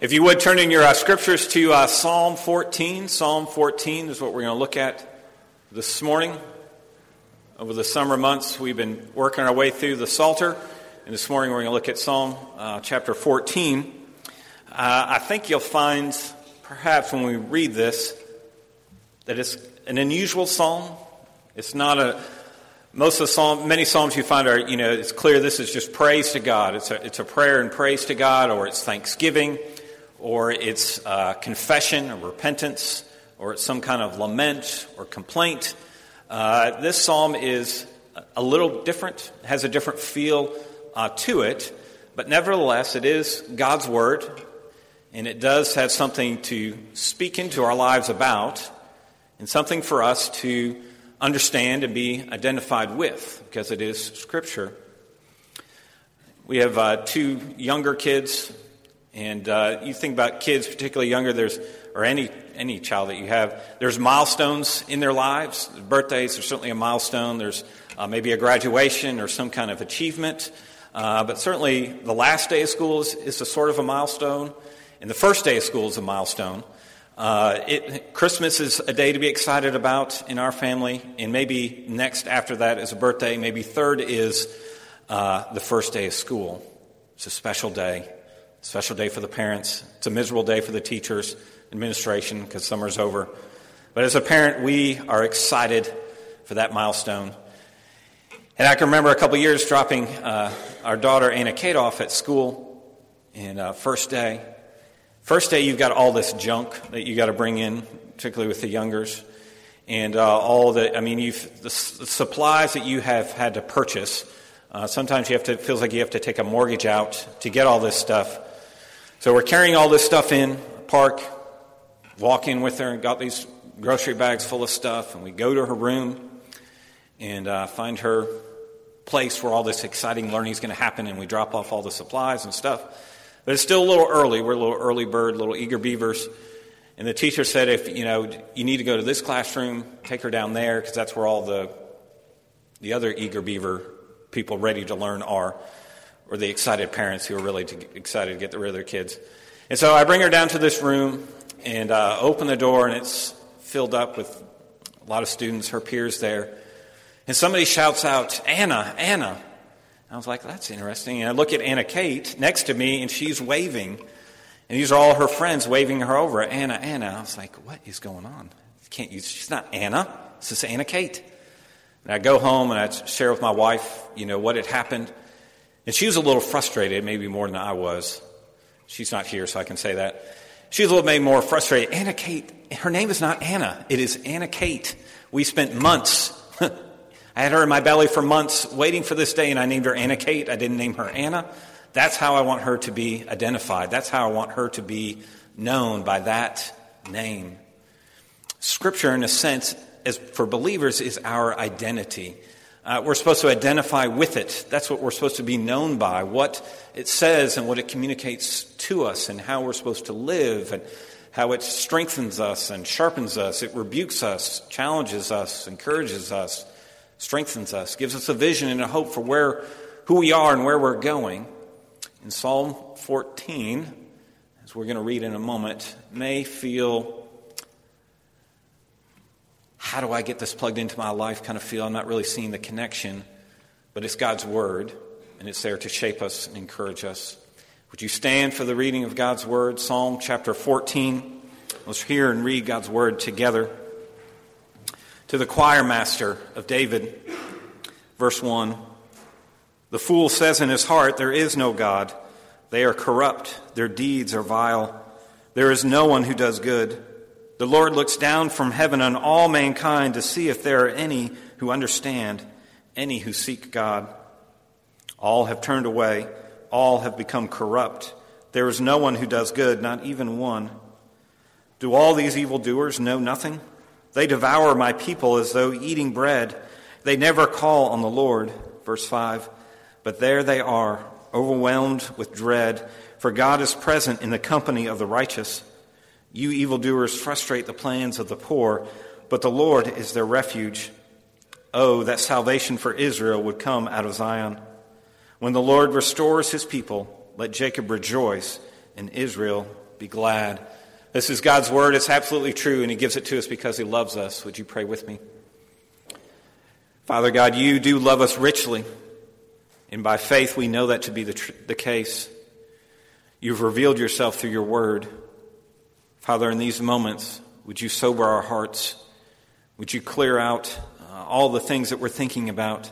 If you would turn in your uh, scriptures to uh, Psalm 14. Psalm 14 is what we're going to look at this morning. Over the summer months, we've been working our way through the Psalter, and this morning we're going to look at Psalm uh, chapter 14. Uh, I think you'll find, perhaps when we read this, that it's an unusual psalm. It's not a most of the psalm, many psalms you find are, you know, it's clear this is just praise to God. It's a, it's a prayer and praise to God, or it's thanksgiving or it's uh, confession or repentance, or it's some kind of lament or complaint. Uh, this psalm is a little different, has a different feel uh, to it, but nevertheless, it is God's Word, and it does have something to speak into our lives about, and something for us to understand and be identified with, because it is Scripture. We have uh, two younger kids and uh, you think about kids, particularly younger, there's, or any, any child that you have, there's milestones in their lives. Birthdays are certainly a milestone. There's uh, maybe a graduation or some kind of achievement. Uh, but certainly the last day of school is, is, a sort of a milestone, and the first day of school is a milestone. Uh, it, Christmas is a day to be excited about in our family, and maybe next after that is a birthday. Maybe third is uh, the first day of school. It's a special day. Special day for the parents. It's a miserable day for the teachers, administration, because summer's over. But as a parent, we are excited for that milestone. And I can remember a couple years dropping uh, our daughter Anna Kate off at school in uh, first day. First day, you've got all this junk that you got to bring in, particularly with the youngers, and uh, all the I mean, you've the, the, supplies that you have had to purchase. Uh, sometimes you have to. It feels like you have to take a mortgage out to get all this stuff. So we're carrying all this stuff in, park, walk in with her, and got these grocery bags full of stuff, and we go to her room and uh, find her place where all this exciting learning is going to happen, and we drop off all the supplies and stuff. But it's still a little early. We're a little early bird, little eager beavers. And the teacher said, if you know you need to go to this classroom, take her down there because that's where all the the other eager beaver people ready to learn are or the excited parents who are really excited to get rid of their kids. And so I bring her down to this room and uh, open the door, and it's filled up with a lot of students, her peers there. And somebody shouts out, Anna, Anna. I was like, that's interesting. And I look at Anna Kate next to me, and she's waving. And these are all her friends waving her over. Anna, Anna. I was like, what is going on? can't she's not Anna. This is Anna Kate. And I go home and I share with my wife, you know, what had happened. And she was a little frustrated, maybe more than I was. She's not here, so I can say that. She was a little maybe more frustrated. Anna Kate, her name is not Anna, it is Anna Kate. We spent months. I had her in my belly for months waiting for this day, and I named her Anna Kate. I didn't name her Anna. That's how I want her to be identified. That's how I want her to be known by that name. Scripture, in a sense, as for believers, is our identity. Uh, we're supposed to identify with it. That's what we're supposed to be known by, what it says and what it communicates to us, and how we're supposed to live, and how it strengthens us and sharpens us. It rebukes us, challenges us, encourages us, strengthens us, gives us a vision and a hope for where, who we are and where we're going. In Psalm 14, as we're going to read in a moment, may feel how do I get this plugged into my life kind of feel. I'm not really seeing the connection, but it's God's Word, and it's there to shape us and encourage us. Would you stand for the reading of God's Word? Psalm chapter 14. Let's hear and read God's Word together. To the choir master of David, verse 1 The fool says in his heart, There is no God. They are corrupt, their deeds are vile. There is no one who does good. The Lord looks down from heaven on all mankind to see if there are any who understand, any who seek God. All have turned away, all have become corrupt. There is no one who does good, not even one. Do all these evildoers know nothing? They devour my people as though eating bread. They never call on the Lord. Verse 5 But there they are, overwhelmed with dread, for God is present in the company of the righteous. You evildoers frustrate the plans of the poor, but the Lord is their refuge. Oh, that salvation for Israel would come out of Zion. When the Lord restores his people, let Jacob rejoice and Israel be glad. This is God's word. It's absolutely true, and He gives it to us because He loves us. Would you pray with me? Father God, you do love us richly, and by faith we know that to be the, tr- the case. You've revealed yourself through your word. Father, in these moments, would you sober our hearts? Would you clear out uh, all the things that we're thinking about,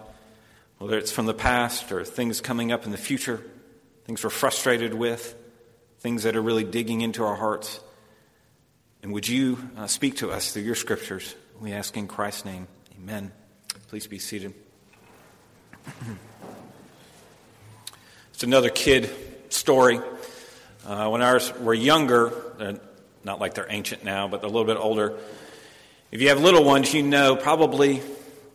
whether it's from the past or things coming up in the future, things we're frustrated with, things that are really digging into our hearts? And would you uh, speak to us through your scriptures? We ask in Christ's name. Amen. Please be seated. it's another kid story. Uh, when ours were younger, not like they're ancient now, but they're a little bit older. If you have little ones, you know probably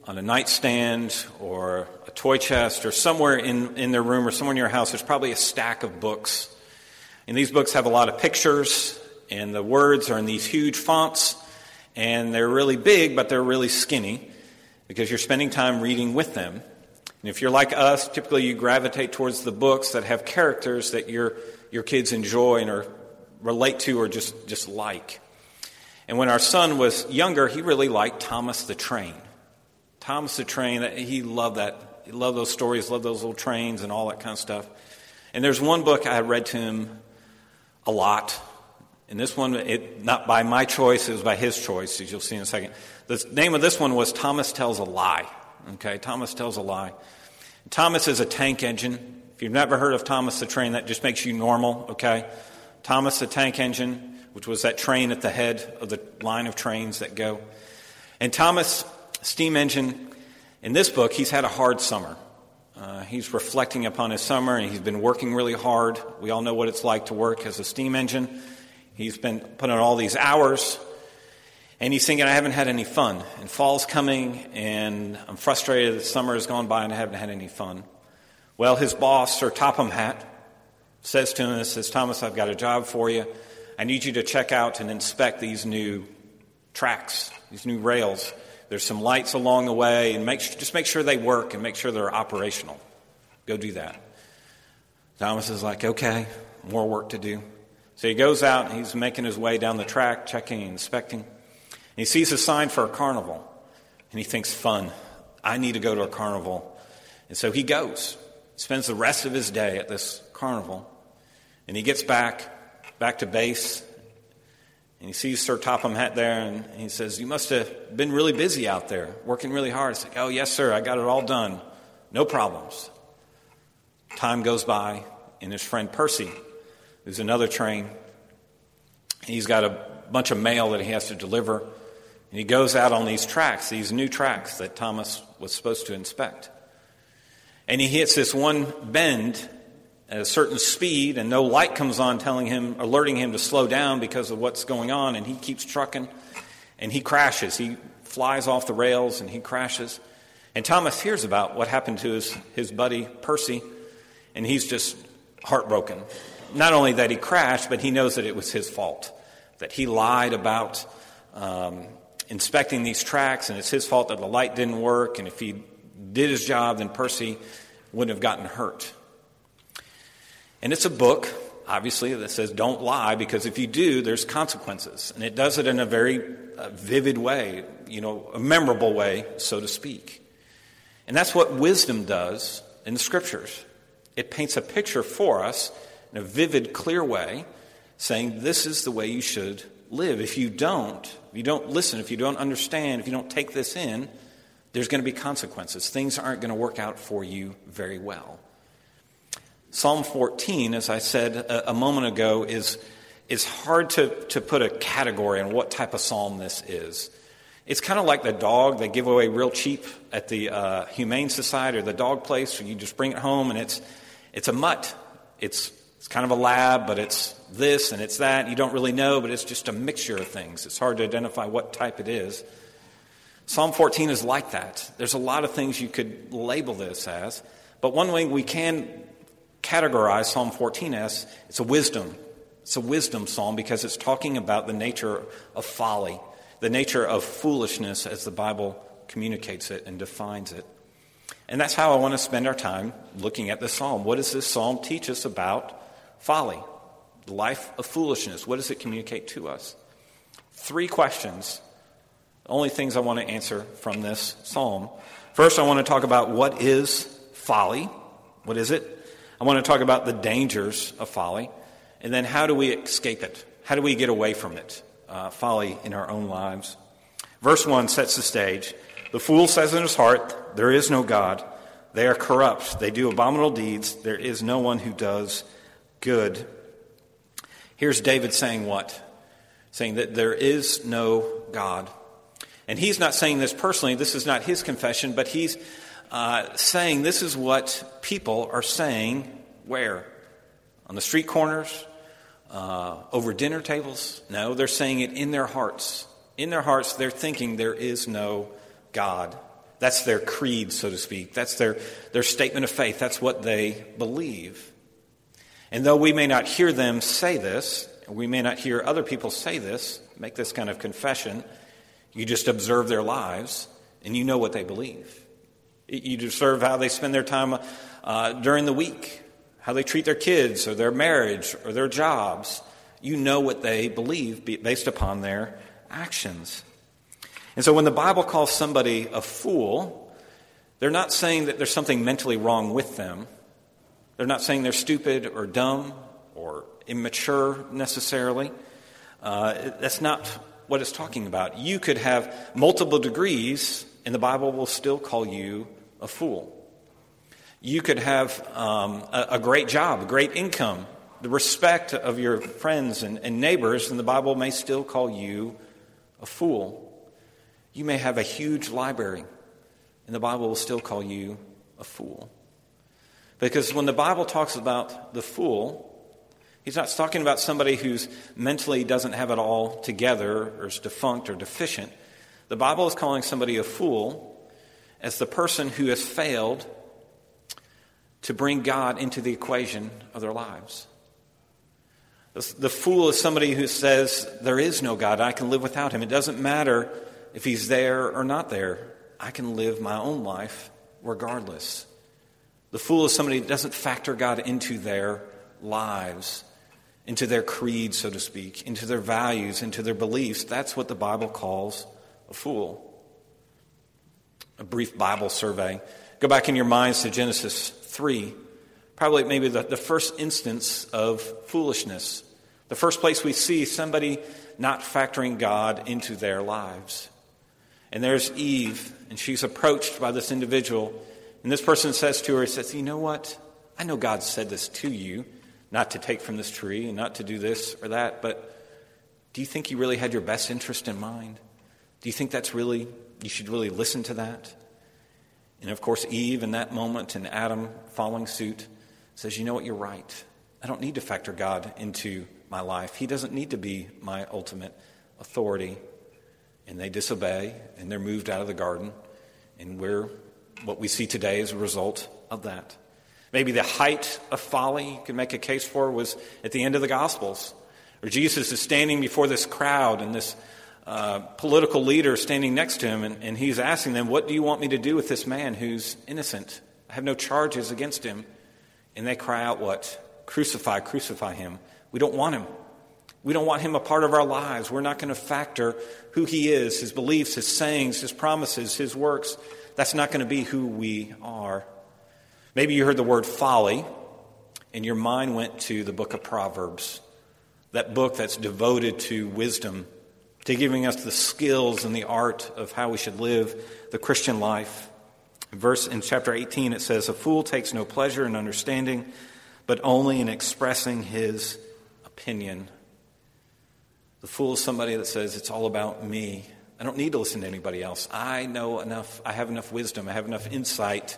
on a nightstand or a toy chest or somewhere in, in their room or somewhere in your house, there's probably a stack of books. And these books have a lot of pictures, and the words are in these huge fonts, and they're really big, but they're really skinny because you're spending time reading with them. And if you're like us, typically you gravitate towards the books that have characters that your, your kids enjoy and are relate to or just, just like. And when our son was younger, he really liked Thomas the Train. Thomas the Train, he loved that. He loved those stories, loved those little trains and all that kind of stuff. And there's one book I read to him a lot. And this one, it, not by my choice, it was by his choice, as you'll see in a second. The name of this one was Thomas Tells a Lie. Okay, Thomas Tells a Lie. Thomas is a tank engine. If you've never heard of Thomas the Train, that just makes you normal, okay? Thomas the Tank Engine, which was that train at the head of the line of trains that go. And Thomas Steam Engine, in this book, he's had a hard summer. Uh, he's reflecting upon his summer and he's been working really hard. We all know what it's like to work as a steam engine. He's been putting in all these hours and he's thinking, I haven't had any fun. And fall's coming and I'm frustrated that summer has gone by and I haven't had any fun. Well, his boss, Sir Topham Hatt, says to him, says, Thomas, I've got a job for you. I need you to check out and inspect these new tracks, these new rails. There's some lights along the way, and make, just make sure they work and make sure they're operational. Go do that. Thomas is like, okay, more work to do. So he goes out and he's making his way down the track, checking and inspecting. And he sees a sign for a carnival. And he thinks, fun. I need to go to a carnival. And so he goes, spends the rest of his day at this carnival. And he gets back, back to base, and he sees Sir Topham Hatt there, and he says, You must have been really busy out there, working really hard. It's like, Oh, yes, sir, I got it all done. No problems. Time goes by, and his friend Percy, who's another train, he's got a bunch of mail that he has to deliver. And he goes out on these tracks, these new tracks that Thomas was supposed to inspect. And he hits this one bend at a certain speed and no light comes on telling him, alerting him to slow down because of what's going on, and he keeps trucking and he crashes. He flies off the rails and he crashes. And Thomas hears about what happened to his, his buddy Percy, and he's just heartbroken. Not only that he crashed, but he knows that it was his fault, that he lied about um, inspecting these tracks, and it's his fault that the light didn't work, and if he did his job, then Percy wouldn't have gotten hurt. And it's a book, obviously, that says don't lie because if you do, there's consequences. And it does it in a very uh, vivid way, you know, a memorable way, so to speak. And that's what wisdom does in the scriptures. It paints a picture for us in a vivid, clear way, saying this is the way you should live. If you don't, if you don't listen, if you don't understand, if you don't take this in, there's going to be consequences. Things aren't going to work out for you very well. Psalm 14, as I said a, a moment ago, is, is hard to, to put a category on what type of psalm this is. It's kind of like the dog they give away real cheap at the uh, Humane Society or the dog place. You just bring it home and it's, it's a mutt. It's, it's kind of a lab, but it's this and it's that. You don't really know, but it's just a mixture of things. It's hard to identify what type it is. Psalm 14 is like that. There's a lot of things you could label this as, but one way we can categorize Psalm 14 as it's a wisdom. It's a wisdom psalm because it's talking about the nature of folly, the nature of foolishness as the Bible communicates it and defines it. And that's how I want to spend our time looking at this psalm. What does this psalm teach us about folly? The life of foolishness. What does it communicate to us? Three questions. Only things I want to answer from this psalm. First, I want to talk about what is folly. What is it? I want to talk about the dangers of folly. And then how do we escape it? How do we get away from it? Uh, folly in our own lives. Verse 1 sets the stage. The fool says in his heart, There is no God. They are corrupt. They do abominable deeds. There is no one who does good. Here's David saying what? Saying that there is no God. And he's not saying this personally, this is not his confession, but he's uh, saying this is what people are saying where? On the street corners? Uh, over dinner tables? No, they're saying it in their hearts. In their hearts, they're thinking there is no God. That's their creed, so to speak. That's their, their statement of faith. That's what they believe. And though we may not hear them say this, we may not hear other people say this, make this kind of confession, you just observe their lives and you know what they believe. You observe how they spend their time uh, during the week, how they treat their kids or their marriage or their jobs. You know what they believe based upon their actions. And so when the Bible calls somebody a fool, they're not saying that there's something mentally wrong with them. They're not saying they're stupid or dumb or immature necessarily. Uh, that's not what it's talking about. You could have multiple degrees, and the Bible will still call you a fool. You could have um, a, a, great job, a great income, the respect of your friends and, and neighbors, and the Bible may still call you a fool. You may have a huge library, and the Bible will still call you a fool. Because when the Bible talks about the fool, he's not talking about somebody who's mentally doesn't have it all together or is defunct or deficient. The Bible is calling somebody a fool as the person who has failed to bring God into the equation of their lives. The fool is somebody who says, There is no God. I can live without him. It doesn't matter if he's there or not there. I can live my own life regardless. The fool is somebody who doesn't factor God into their lives, into their creed, so to speak, into their values, into their beliefs. That's what the Bible calls a fool. A brief Bible survey. Go back in your minds to Genesis 3, probably maybe the, the first instance of foolishness. The first place we see somebody not factoring God into their lives. And there's Eve, and she's approached by this individual. And this person says to her, he says, You know what? I know God said this to you, not to take from this tree and not to do this or that, but do you think you really had your best interest in mind? Do you think that's really, you should really listen to that? And of course, Eve in that moment and Adam following suit says, You know what? You're right. I don't need to factor God into my life. He doesn't need to be my ultimate authority and they disobey and they're moved out of the garden. And we're, what we see today is a result of that. Maybe the height of folly you can make a case for was at the end of the Gospels, where Jesus is standing before this crowd and this uh, political leader standing next to him, and, and he's asking them, What do you want me to do with this man who's innocent? I have no charges against him. And they cry out, What? Crucify, crucify him. We don't want him. We don't want him a part of our lives. We're not going to factor who he is, his beliefs, his sayings, his promises, his works. That's not going to be who we are. Maybe you heard the word folly, and your mind went to the book of Proverbs, that book that's devoted to wisdom, to giving us the skills and the art of how we should live the Christian life. verse in chapter 18 it says, A fool takes no pleasure in understanding, but only in expressing his opinion. The fool is somebody that says, It's all about me. I don't need to listen to anybody else. I know enough, I have enough wisdom, I have enough insight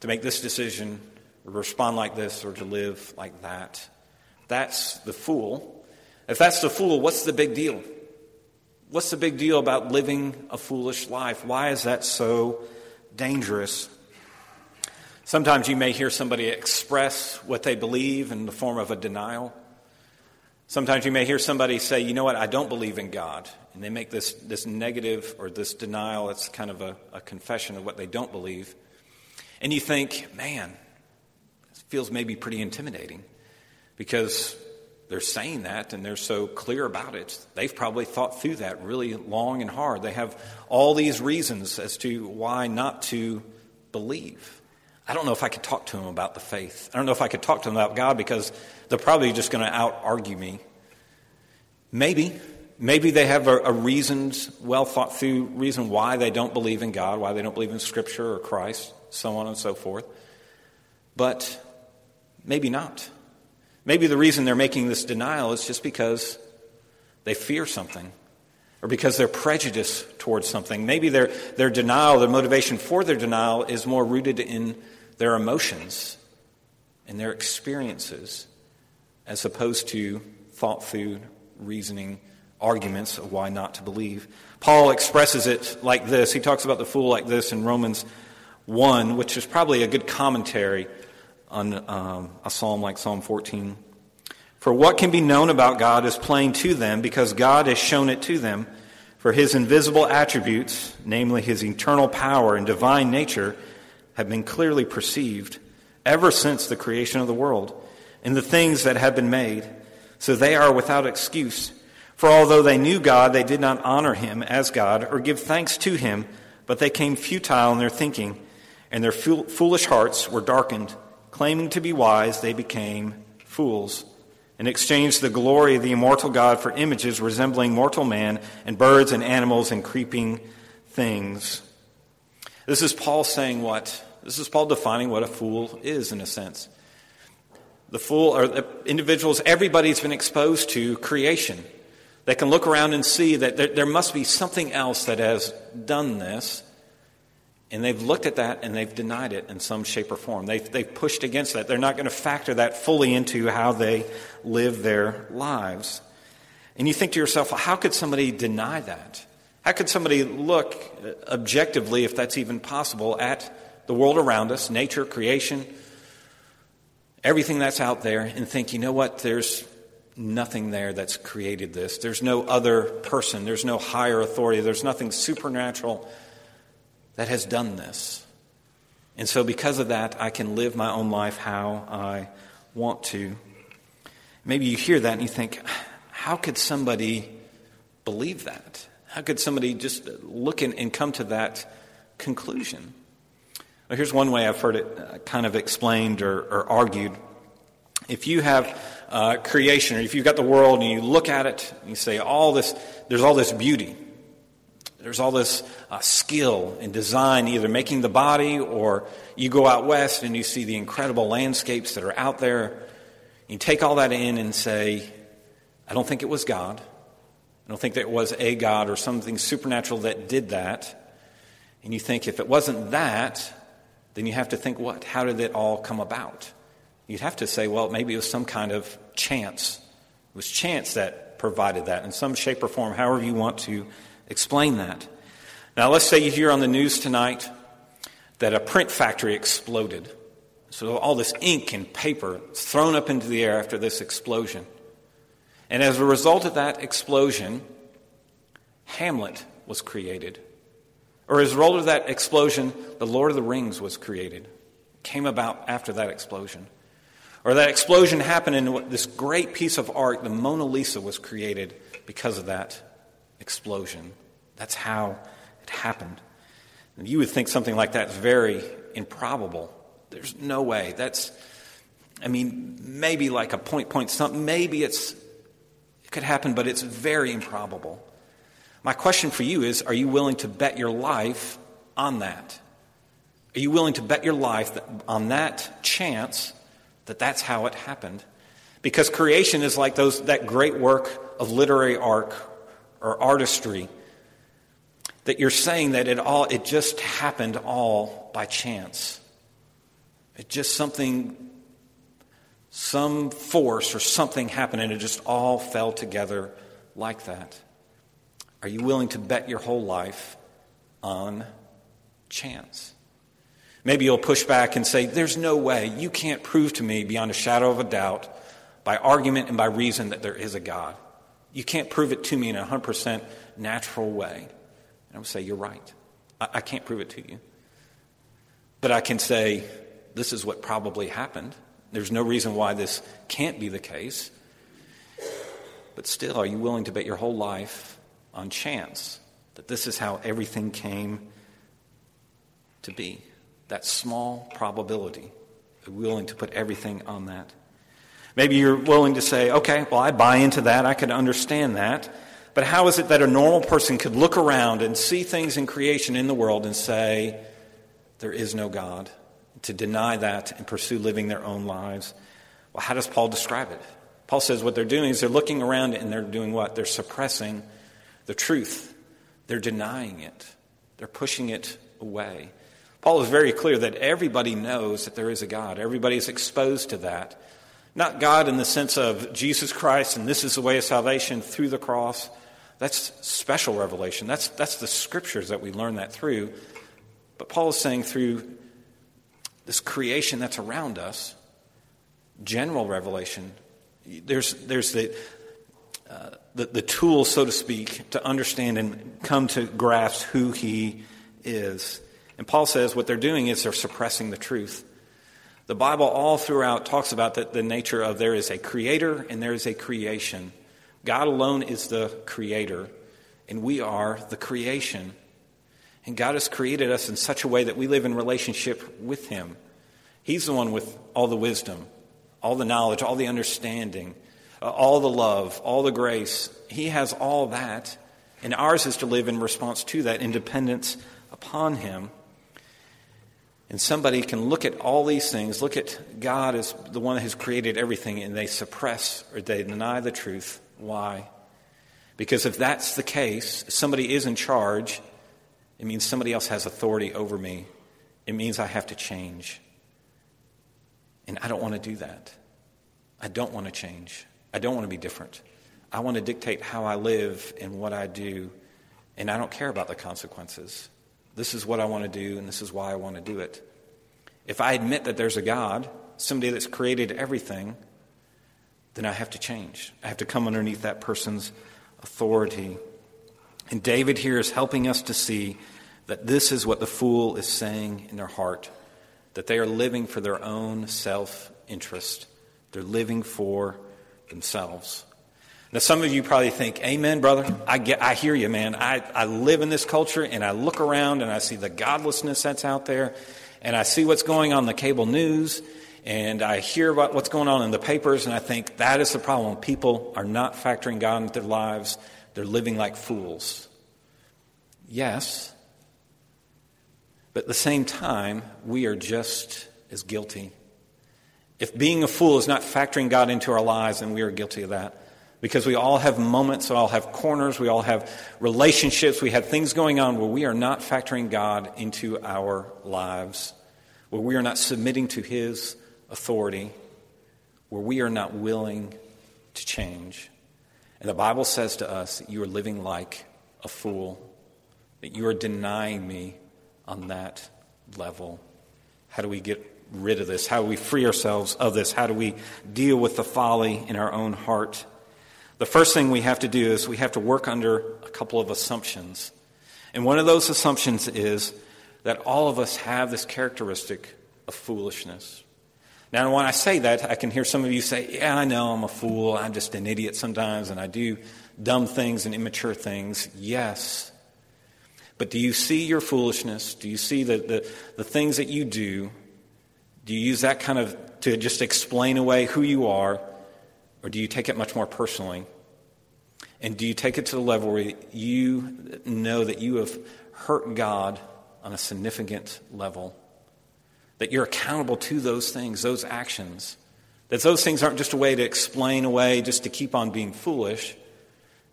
to make this decision, or respond like this, or to live like that. That's the fool. If that's the fool, what's the big deal? What's the big deal about living a foolish life? Why is that so dangerous? Sometimes you may hear somebody express what they believe in the form of a denial. Sometimes you may hear somebody say, you know what, I don't believe in God. And they make this, this negative or this denial. It's kind of a, a confession of what they don't believe. And you think, man, this feels maybe pretty intimidating because they're saying that and they're so clear about it. They've probably thought through that really long and hard. They have all these reasons as to why not to believe. I don't know if I could talk to them about the faith. I don't know if I could talk to them about God because they're probably just going to out argue me. Maybe. Maybe they have a, a reasoned, well thought through reason why they don't believe in God, why they don't believe in Scripture or Christ, so on and so forth. But maybe not. Maybe the reason they're making this denial is just because they fear something or because they're prejudiced towards something. Maybe their, their denial, their motivation for their denial is more rooted in their emotions and their experiences as opposed to thought through reasoning arguments of why not to believe. Paul expresses it like this. He talks about the fool like this in Romans 1, which is probably a good commentary on um, a psalm like Psalm 14. For what can be known about God is plain to them because God has shown it to them. For his invisible attributes, namely his eternal power and divine nature, have been clearly perceived ever since the creation of the world in the things that have been made. So they are without excuse. For although they knew God, they did not honor him as God or give thanks to him, but they came futile in their thinking, and their foolish hearts were darkened. Claiming to be wise, they became fools and exchanged the glory of the immortal God for images resembling mortal man and birds and animals and creeping things. This is Paul saying what? This is Paul defining what a fool is, in a sense. The fool, or individuals, everybody's been exposed to creation. They can look around and see that there, there must be something else that has done this. And they've looked at that and they've denied it in some shape or form. They've, they've pushed against that. They're not going to factor that fully into how they live their lives. And you think to yourself, well, how could somebody deny that? How could somebody look uh, objectively, if that's even possible, at the world around us, nature, creation, everything that's out there, and think, you know what, there's nothing there that's created this. There's no other person, there's no higher authority, there's nothing supernatural that has done this. And so, because of that, I can live my own life how I want to. Maybe you hear that and you think, how could somebody believe that? How could somebody just look and, come to that conclusion? Well, here's one way I've heard it uh, kind of explained or, or argued. If you have uh, creation, or if you've got the world and you look at it and you say, all this, there's all this beauty, there's all this uh, skill in design, either making the body or you go out west and you see the incredible landscapes that are out there. You take all that in and say, I don't think it was God. I don't think that it was a God or something supernatural that did that. And you think if it wasn't that, then you have to think, what? How did it all come about? You'd have to say, well, maybe it was some kind of chance. It was chance that provided that in some shape or form, however you want to explain that. Now, let's say you hear on the news tonight that a print factory exploded. So, all this ink and paper thrown up into the air after this explosion. And as a result of that explosion, Hamlet was created. Or as a result of that explosion, the Lord of the Rings was created. came about after that explosion. Or that explosion happened and this great piece of art, the Mona Lisa, was created because of that explosion. That's how it happened. And you would think something like that is very improbable. There's no way. That's, I mean, maybe like a point, point, something. Maybe it's, it could happen, but it's very improbable. My question for you is Are you willing to bet your life on that? Are you willing to bet your life on that chance that that's how it happened? Because creation is like those, that great work of literary art or artistry that you're saying that it all it just happened all by chance. It just something some force or something happened and it just all fell together like that. Are you willing to bet your whole life on chance? Maybe you'll push back and say there's no way. You can't prove to me beyond a shadow of a doubt by argument and by reason that there is a god. You can't prove it to me in a 100% natural way. And I would say, You're right. I, I can't prove it to you. But I can say, This is what probably happened. There's no reason why this can't be the case. But still, are you willing to bet your whole life on chance that this is how everything came to be? That small probability. Willing to put everything on that. Maybe you're willing to say, okay, well, I buy into that. I can understand that. But how is it that a normal person could look around and see things in creation in the world and say, there is no God? To deny that and pursue living their own lives. Well, how does Paul describe it? Paul says what they're doing is they're looking around and they're doing what? They're suppressing the truth. They're denying it. They're pushing it away. Paul is very clear that everybody knows that there is a God. Everybody is exposed to that. Not God in the sense of Jesus Christ and this is the way of salvation through the cross. That's special revelation. That's, that's the scriptures that we learn that through. But Paul is saying through this creation that's around us, general revelation, there's, there's the, uh, the, the tool, so to speak, to understand and come to grasp who he is. And Paul says what they're doing is they're suppressing the truth. The Bible all throughout talks about the, the nature of there is a creator and there is a creation. God alone is the creator, and we are the creation. And God has created us in such a way that we live in relationship with Him. He's the one with all the wisdom, all the knowledge, all the understanding, uh, all the love, all the grace. He has all that. And ours is to live in response to that, independence upon Him. And somebody can look at all these things, look at God as the one that has created everything, and they suppress or they deny the truth. Why? Because if that's the case, somebody is in charge, it means somebody else has authority over me. It means I have to change. And I don't want to do that. I don't want to change. I don't want to be different. I want to dictate how I live and what I do, and I don't care about the consequences. This is what I want to do, and this is why I want to do it. If I admit that there's a God, somebody that's created everything, then I have to change. I have to come underneath that person's authority. And David here is helping us to see that this is what the fool is saying in their heart that they are living for their own self interest. They're living for themselves. Now, some of you probably think, Amen, brother. I, get, I hear you, man. I, I live in this culture and I look around and I see the godlessness that's out there and I see what's going on the cable news and I hear about what's going on in the papers and I think that is the problem. People are not factoring God into their lives, they're living like fools. Yes, but at the same time, we are just as guilty. If being a fool is not factoring God into our lives, then we are guilty of that. Because we all have moments, we all have corners, we all have relationships, we have things going on where we are not factoring God into our lives, where we are not submitting to His authority, where we are not willing to change. And the Bible says to us that you are living like a fool, that you are denying me on that level. How do we get rid of this? How do we free ourselves of this? How do we deal with the folly in our own heart? The first thing we have to do is we have to work under a couple of assumptions. And one of those assumptions is that all of us have this characteristic of foolishness. Now, when I say that, I can hear some of you say, Yeah, I know I'm a fool. I'm just an idiot sometimes, and I do dumb things and immature things. Yes. But do you see your foolishness? Do you see the, the, the things that you do? Do you use that kind of to just explain away who you are? Or do you take it much more personally? And do you take it to the level where you know that you have hurt God on a significant level? That you're accountable to those things, those actions. That those things aren't just a way to explain away, just to keep on being foolish,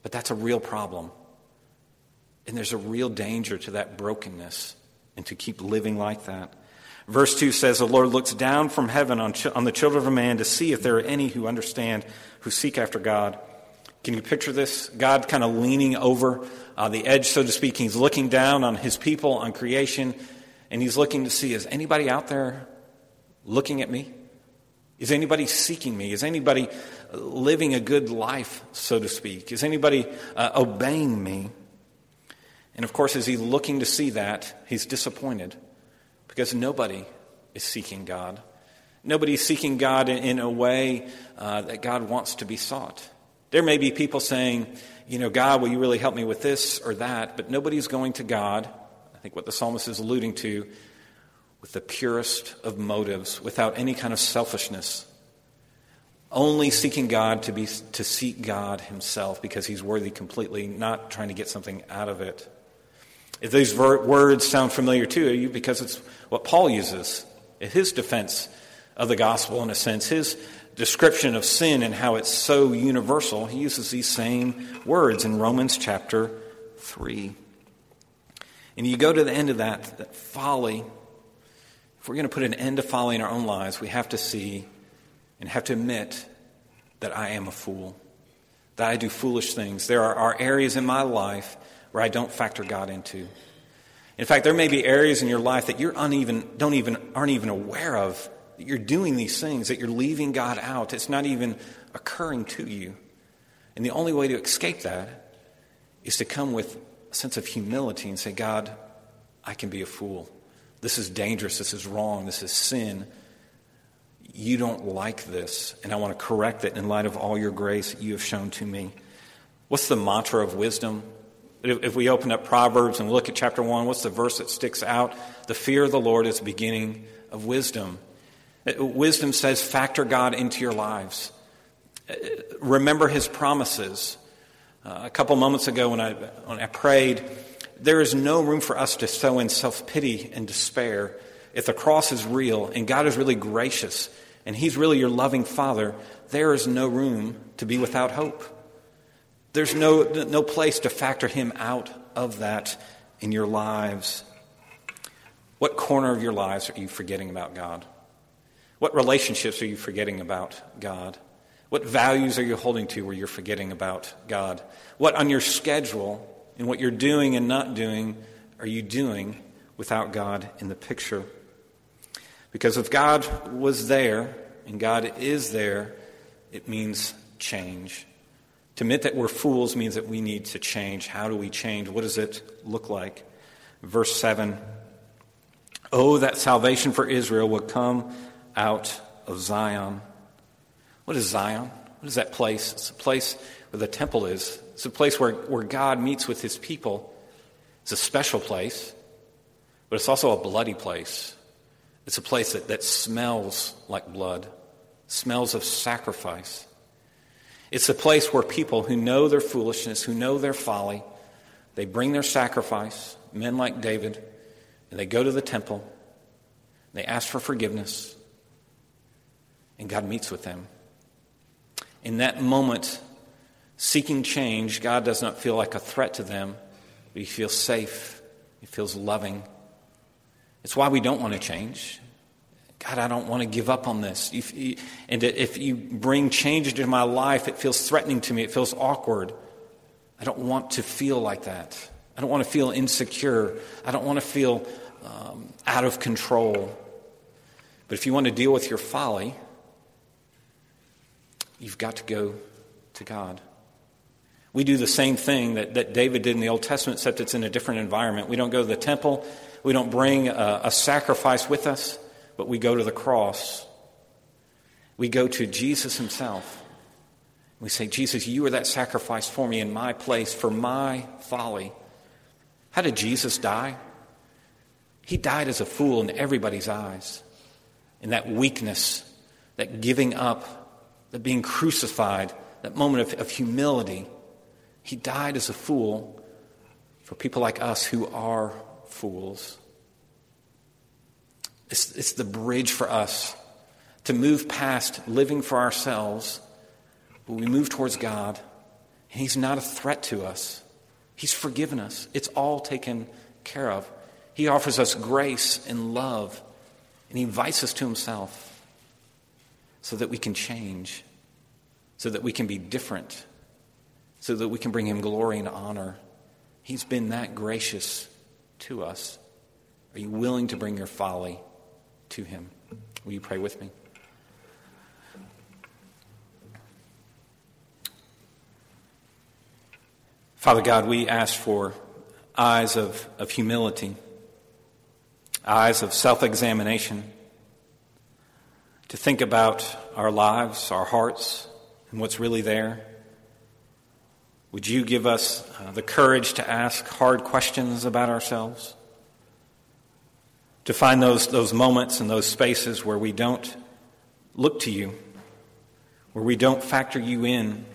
but that's a real problem. And there's a real danger to that brokenness and to keep living like that. Verse 2 says, The Lord looks down from heaven on, ch- on the children of man to see if there are any who understand, who seek after God. Can you picture this? God kind of leaning over uh, the edge, so to speak. He's looking down on his people, on creation, and he's looking to see is anybody out there looking at me? Is anybody seeking me? Is anybody living a good life, so to speak? Is anybody uh, obeying me? And of course, as he's looking to see that, he's disappointed because nobody is seeking God. Nobody's seeking God in, in a way uh, that God wants to be sought. There may be people saying, you know, God, will you really help me with this or that? But nobody's going to God, I think what the psalmist is alluding to, with the purest of motives, without any kind of selfishness. Only seeking God to, be, to seek God Himself because He's worthy completely, not trying to get something out of it. If these ver- words sound familiar to you, because it's what Paul uses in his defense of the gospel, in a sense, his description of sin and how it's so universal, he uses these same words in Romans chapter 3. And you go to the end of that, that folly. If we're going to put an end to folly in our own lives, we have to see and have to admit that I am a fool, that I do foolish things. There are, are areas in my life where I don't factor God into. In fact, there may be areas in your life that you're uneven, don't even, aren't even aware of that you're doing these things, that you're leaving God out. It's not even occurring to you. And the only way to escape that is to come with a sense of humility and say, God, I can be a fool. This is dangerous. This is wrong. This is sin. You don't like this, and I want to correct it in light of all your grace you have shown to me. What's the mantra of wisdom? If we open up Proverbs and look at chapter 1, what's the verse that sticks out? The fear of the Lord is the beginning of wisdom. Uh, wisdom says, factor God into your lives. Uh, remember his promises. Uh, a couple moments ago when I, when I prayed, there is no room for us to sow in self pity and despair. If the cross is real and God is really gracious and he's really your loving Father, there is no room to be without hope. There's no, no place to factor him out of that in your lives. What corner of your lives are you forgetting about God? What relationships are you forgetting about God? What values are you holding to where you're forgetting about God? What on your schedule and what you're doing and not doing are you doing without God in the picture? Because if God was there and God is there, it means change. To admit that we're fools means that we need to change. How do we change? What does it look like? Verse 7 Oh, that salvation for Israel would come out of Zion. What is Zion? What is that place? It's a place where the temple is. It's a place where, where God meets with his people. It's a special place, but it's also a bloody place. It's a place that, that smells like blood, smells of sacrifice. It's a place where people who know their foolishness, who know their folly, they bring their sacrifice, men like David, and they go to the temple, they ask for forgiveness, and God meets with them. In that moment, seeking change, God does not feel like a threat to them, but He feels safe, He feels loving. It's why we don't want to change. God, I don't want to give up on this. and if you bring change into my life, it feels threatening to me, it feels awkward. I don't want to feel like that. I don't want to feel insecure. I don't want to feel um, out of control. But if you want to deal with your folly, You've got to go to God. We do the same thing that, that David did in the Old Testament, except it's in a different environment. We don't go to the temple, we don't bring a, a sacrifice with us, but we go to the cross. We go to Jesus himself. We say, Jesus, you are that sacrifice for me in my place, for my folly. How did Jesus die? He died as a fool in everybody's eyes, in that weakness, that giving up that being crucified, that moment of, of humility, he died as a fool for people like us who are fools. It's, it's the bridge for us to move past living for ourselves, but we move towards God, and He's not a threat to us. He's forgiven us, it's all taken care of. He offers us grace and love, and He invites us to Himself so that we can change, so that we can be different, so that we can bring Him glory and honor. He's been that gracious to us. Are you willing to bring your folly to Him? Will you pray with me? Father God, we ask for eyes of, of humility, eyes of self examination to think about our lives, our hearts, and what's really there. Would you give us uh, the courage to ask hard questions about ourselves? To find those, those moments and those spaces where we don't look to you, where we don't factor you in,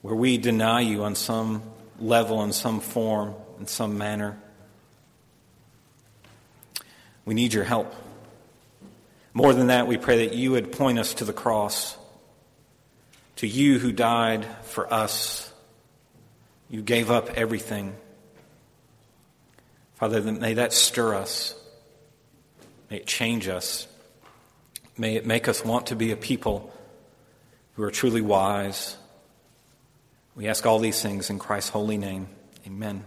where we deny you on some level, in some form, in some manner. We need your help. More than that, we pray that you would point us to the cross, to you who died for us. You gave up everything. Father, may that stir us. May it change us. May it make us want to be a people who are truly wise. We ask all these things in Christ's holy name. Amen.